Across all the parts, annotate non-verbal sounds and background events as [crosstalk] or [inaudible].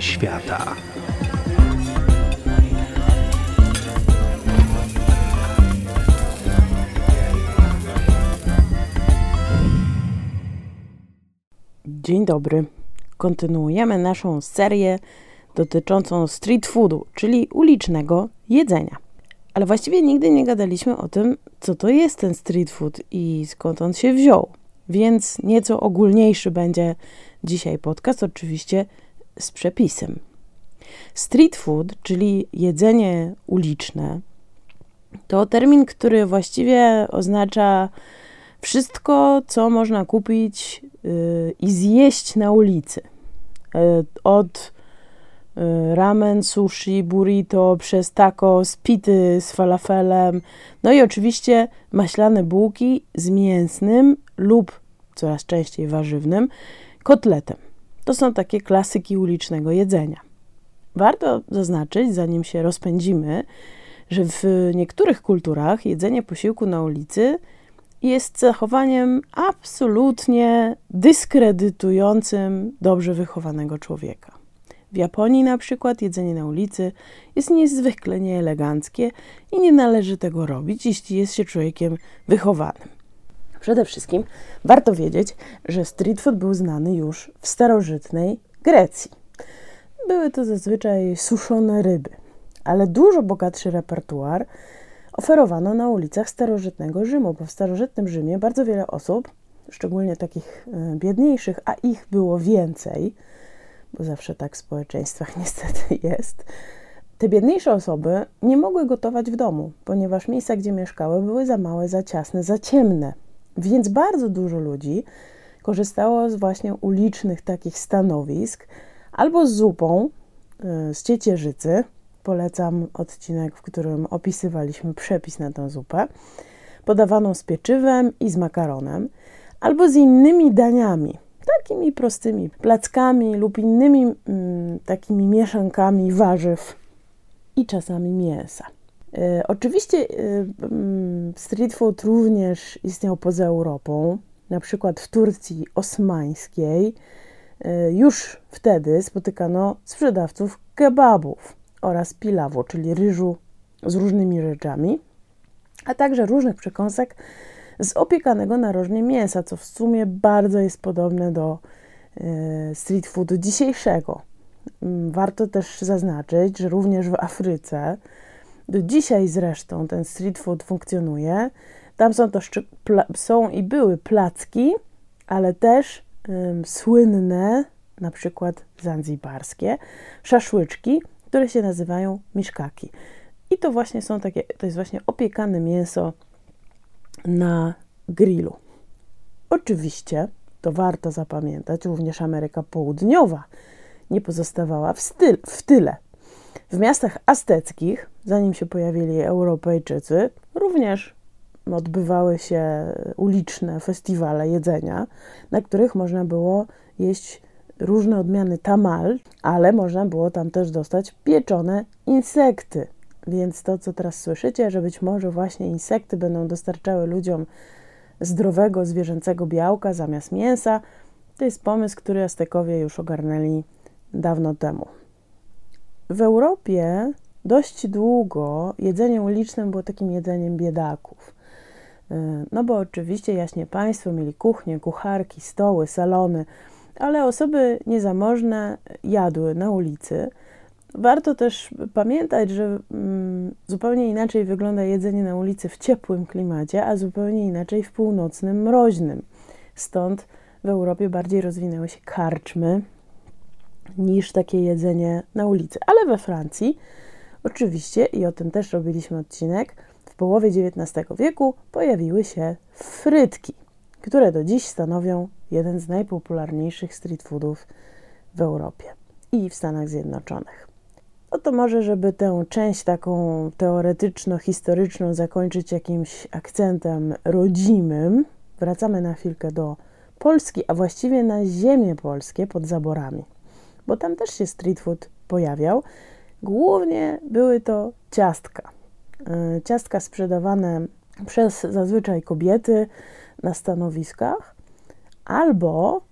Świata. Dzień dobry. Kontynuujemy naszą serię dotyczącą street foodu, czyli ulicznego jedzenia. Ale właściwie nigdy nie gadaliśmy o tym, co to jest ten street food i skąd on się wziął. Więc nieco ogólniejszy będzie dzisiaj podcast, oczywiście z przepisem. Street food, czyli jedzenie uliczne, to termin, który właściwie oznacza wszystko, co można kupić yy, i zjeść na ulicy. Yy, od yy, ramen, sushi, burrito, przez tacos, pity z falafelem, no i oczywiście maślane bułki z mięsnym lub coraz częściej warzywnym kotletem. To są takie klasyki ulicznego jedzenia. Warto zaznaczyć, zanim się rozpędzimy, że w niektórych kulturach jedzenie posiłku na ulicy jest zachowaniem absolutnie dyskredytującym dobrze wychowanego człowieka. W Japonii na przykład jedzenie na ulicy jest niezwykle nieeleganckie i nie należy tego robić, jeśli jest się człowiekiem wychowanym. Przede wszystkim warto wiedzieć, że street food był znany już w starożytnej Grecji. Były to zazwyczaj suszone ryby, ale dużo bogatszy repertuar oferowano na ulicach starożytnego Rzymu, bo w starożytnym Rzymie bardzo wiele osób, szczególnie takich e, biedniejszych, a ich było więcej, bo zawsze tak w społeczeństwach [laughs] niestety jest, te biedniejsze osoby nie mogły gotować w domu, ponieważ miejsca, gdzie mieszkały, były za małe, za ciasne, za ciemne. Więc bardzo dużo ludzi korzystało z właśnie ulicznych takich stanowisk albo z zupą e, z ciecierzycy, Polecam odcinek, w którym opisywaliśmy przepis na tę zupę. Podawaną z pieczywem i z makaronem, albo z innymi daniami, takimi prostymi plackami lub innymi mm, takimi mieszankami warzyw i czasami mięsa. E, oczywiście e, mm, street food również istniał poza Europą, na przykład w Turcji osmańskiej. E, już wtedy spotykano sprzedawców kebabów oraz pilawu, czyli ryżu z różnymi rzeczami, a także różnych przekąsek z opiekanego narożnie mięsa, co w sumie bardzo jest podobne do street foodu dzisiejszego. Mm, warto też zaznaczyć, że również w Afryce, do dzisiaj zresztą ten street food funkcjonuje. Tam są, to są i były placki, ale też słynne, na przykład zanzibarskie, szaszłyczki, które się nazywają miszkaki. I to właśnie są takie, to jest właśnie opiekane mięso na grillu. Oczywiście, to warto zapamiętać, również Ameryka Południowa nie pozostawała w, styl, w tyle. W miastach azteckich, zanim się pojawili Europejczycy, również odbywały się uliczne festiwale jedzenia, na których można było jeść różne odmiany tamal, ale można było tam też dostać pieczone insekty. Więc to, co teraz słyszycie, że być może właśnie insekty będą dostarczały ludziom zdrowego, zwierzęcego białka zamiast mięsa, to jest pomysł, który Aztekowie już ogarnęli dawno temu. W Europie dość długo jedzenie uliczne było takim jedzeniem biedaków. No bo oczywiście jaśnie państwo mieli kuchnie, kucharki, stoły, salony, ale osoby niezamożne jadły na ulicy. Warto też pamiętać, że mm, zupełnie inaczej wygląda jedzenie na ulicy w ciepłym klimacie, a zupełnie inaczej w północnym, mroźnym. Stąd w Europie bardziej rozwinęły się karczmy niż takie jedzenie na ulicy. Ale we Francji, oczywiście, i o tym też robiliśmy odcinek, w połowie XIX wieku pojawiły się frytki, które do dziś stanowią jeden z najpopularniejszych street foodów w Europie i w Stanach Zjednoczonych. No to może, żeby tę część taką teoretyczno-historyczną zakończyć jakimś akcentem rodzimym, wracamy na chwilkę do Polski, a właściwie na ziemię polskie pod zaborami, bo tam też się street food pojawiał. Głównie były to ciastka. E, ciastka sprzedawane przez zazwyczaj kobiety na stanowiskach, albo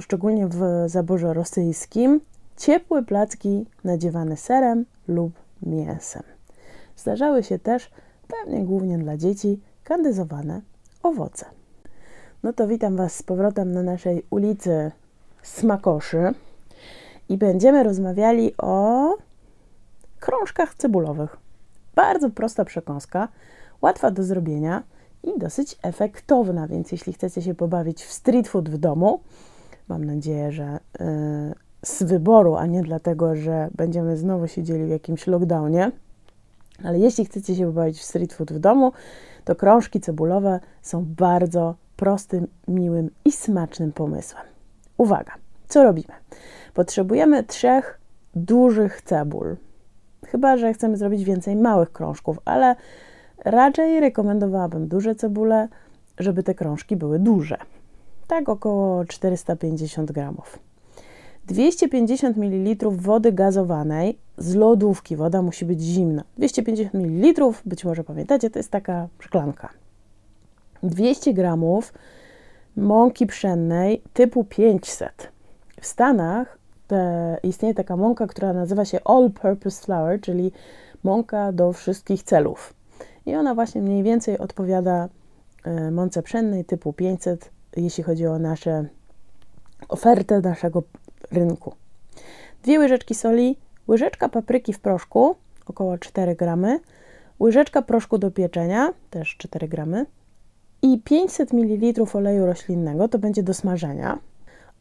szczególnie w zaborze rosyjskim ciepłe placki nadziewane serem lub mięsem. Zdarzały się też, pewnie głównie dla dzieci, kandyzowane owoce. No to witam Was z powrotem na naszej ulicy Smakoszy i będziemy rozmawiali o krążkach cebulowych. Bardzo prosta przekąska, łatwa do zrobienia i dosyć efektowna, więc jeśli chcecie się pobawić w street food w domu, mam nadzieję, że yy, z wyboru, a nie dlatego, że będziemy znowu siedzieli w jakimś lockdownie, ale jeśli chcecie się pobawić w street food w domu, to krążki cebulowe są bardzo prostym, miłym i smacznym pomysłem. Uwaga, co robimy? Potrzebujemy trzech dużych cebul. Chyba, że chcemy zrobić więcej małych krążków, ale raczej rekomendowałabym duże cebule, żeby te krążki były duże. Tak około 450 gramów. 250 ml wody gazowanej z lodówki. Woda musi być zimna. 250 ml, być może pamiętacie, to jest taka szklanka. 200 gramów mąki pszennej typu 500. W Stanach te, istnieje taka mąka, która nazywa się All Purpose Flour, czyli mąka do wszystkich celów. I ona właśnie mniej więcej odpowiada y, mące pszennej typu 500, jeśli chodzi o nasze ofertę naszego rynku. Dwie łyżeczki soli, łyżeczka papryki w proszku, około 4 gramy, łyżeczka proszku do pieczenia, też 4 gramy i 500 ml oleju roślinnego, to będzie do smażenia,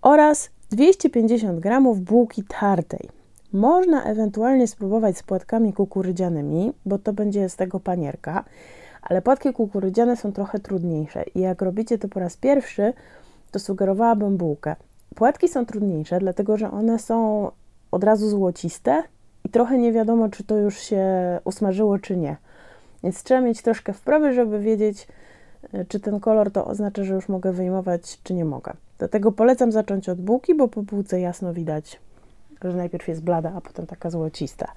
oraz 250 g bułki tartej. Można ewentualnie spróbować z płatkami kukurydzianymi, bo to będzie z tego panierka, ale płatki kukurydziane są trochę trudniejsze i jak robicie to po raz pierwszy, to sugerowałabym bułkę. Płatki są trudniejsze, dlatego że one są od razu złociste i trochę nie wiadomo, czy to już się usmażyło, czy nie. Więc trzeba mieć troszkę wprawy, żeby wiedzieć, czy ten kolor to oznacza, że już mogę wyjmować, czy nie mogę. Dlatego polecam zacząć od bułki, bo po bułce jasno widać, że najpierw jest blada, a potem taka złocista.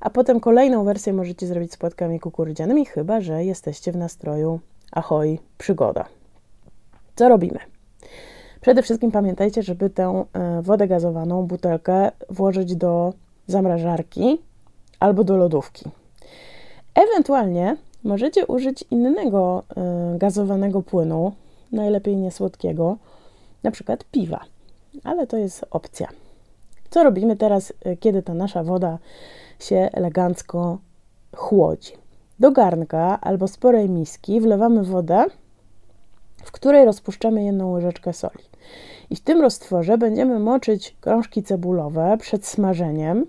A potem kolejną wersję możecie zrobić z płatkami kukurydzianymi, chyba że jesteście w nastroju ahoj, przygoda. Co robimy? Przede wszystkim pamiętajcie, żeby tę e, wodę gazowaną, butelkę włożyć do zamrażarki albo do lodówki. Ewentualnie możecie użyć innego e, gazowanego płynu, najlepiej niesłodkiego, na przykład piwa, ale to jest opcja. Co robimy teraz, e, kiedy ta nasza woda się elegancko chłodzi? Do garnka albo sporej miski wlewamy wodę, w której rozpuszczamy jedną łyżeczkę soli. I w tym roztworze będziemy moczyć krążki cebulowe przed smażeniem,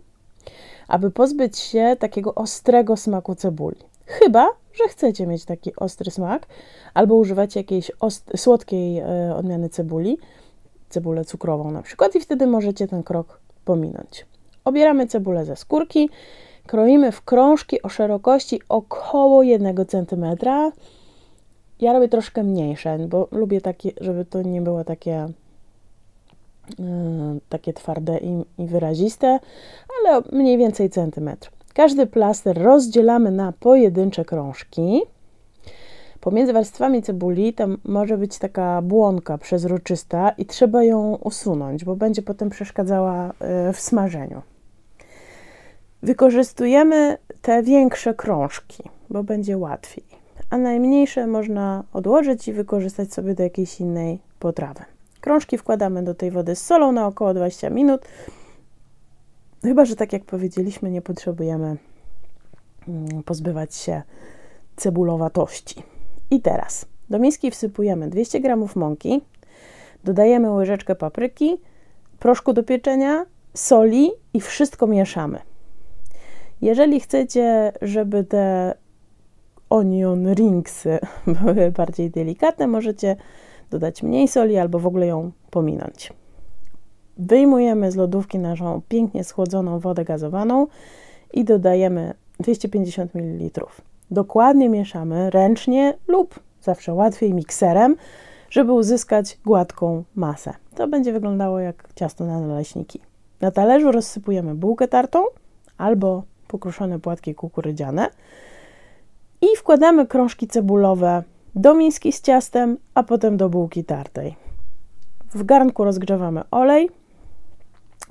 aby pozbyć się takiego ostrego smaku cebuli. Chyba, że chcecie mieć taki ostry smak, albo używacie jakiejś słodkiej e, odmiany cebuli, cebulę cukrową na przykład, i wtedy możecie ten krok pominąć. Obieramy cebulę ze skórki, kroimy w krążki o szerokości około 1 cm. Ja robię troszkę mniejsze, bo lubię takie, żeby to nie było takie Yy, takie twarde i, i wyraziste, ale mniej więcej centymetr. Każdy plaster rozdzielamy na pojedyncze krążki. Pomiędzy warstwami cebuli tam może być taka błonka przezroczysta i trzeba ją usunąć, bo będzie potem przeszkadzała yy, w smażeniu. Wykorzystujemy te większe krążki, bo będzie łatwiej, a najmniejsze można odłożyć i wykorzystać sobie do jakiejś innej potrawy. Krążki wkładamy do tej wody z solą na około 20 minut. Chyba, że tak jak powiedzieliśmy, nie potrzebujemy mm, pozbywać się cebulowatości. I teraz do miski wsypujemy 200 g mąki, dodajemy łyżeczkę papryki, proszku do pieczenia, soli i wszystko mieszamy. Jeżeli chcecie, żeby te onion ringsy [laughs] były bardziej delikatne, możecie dodać mniej soli albo w ogóle ją pominąć. Wyjmujemy z lodówki naszą pięknie schłodzoną wodę gazowaną i dodajemy 250 ml. Dokładnie mieszamy ręcznie lub zawsze łatwiej mikserem, żeby uzyskać gładką masę. To będzie wyglądało jak ciasto na naleśniki. Na talerzu rozsypujemy bułkę tartą albo pokruszone płatki kukurydziane i wkładamy krążki cebulowe do miski z ciastem, a potem do bułki tartej. W garnku rozgrzewamy olej,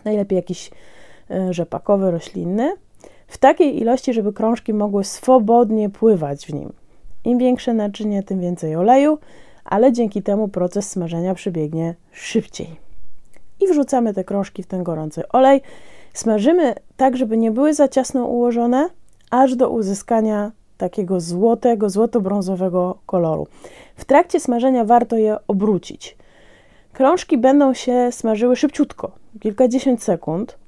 najlepiej jakiś e, rzepakowy, roślinny, w takiej ilości, żeby krążki mogły swobodnie pływać w nim. Im większe naczynie, tym więcej oleju, ale dzięki temu proces smażenia przebiegnie szybciej. I wrzucamy te krążki w ten gorący olej. Smażymy tak, żeby nie były za ciasno ułożone, aż do uzyskania takiego złotego, złoto-brązowego koloru. W trakcie smażenia warto je obrócić. Krążki będą się smażyły szybciutko, kilkadziesiąt sekund,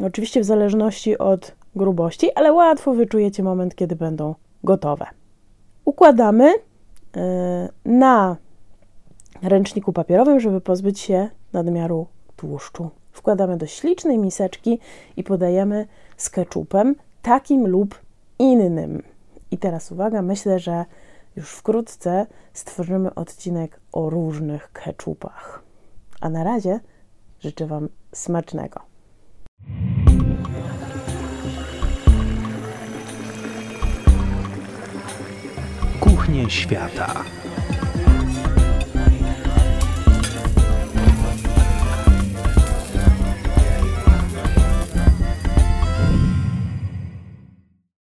oczywiście w zależności od grubości, ale łatwo wyczujecie moment, kiedy będą gotowe. Układamy yy, na ręczniku papierowym, żeby pozbyć się nadmiaru tłuszczu. Wkładamy do ślicznej miseczki i podajemy z keczupem, takim lub innym. I teraz uwaga, myślę, że już wkrótce stworzymy odcinek o różnych keczupach. A na razie życzę Wam smacznego. Kuchnie świata.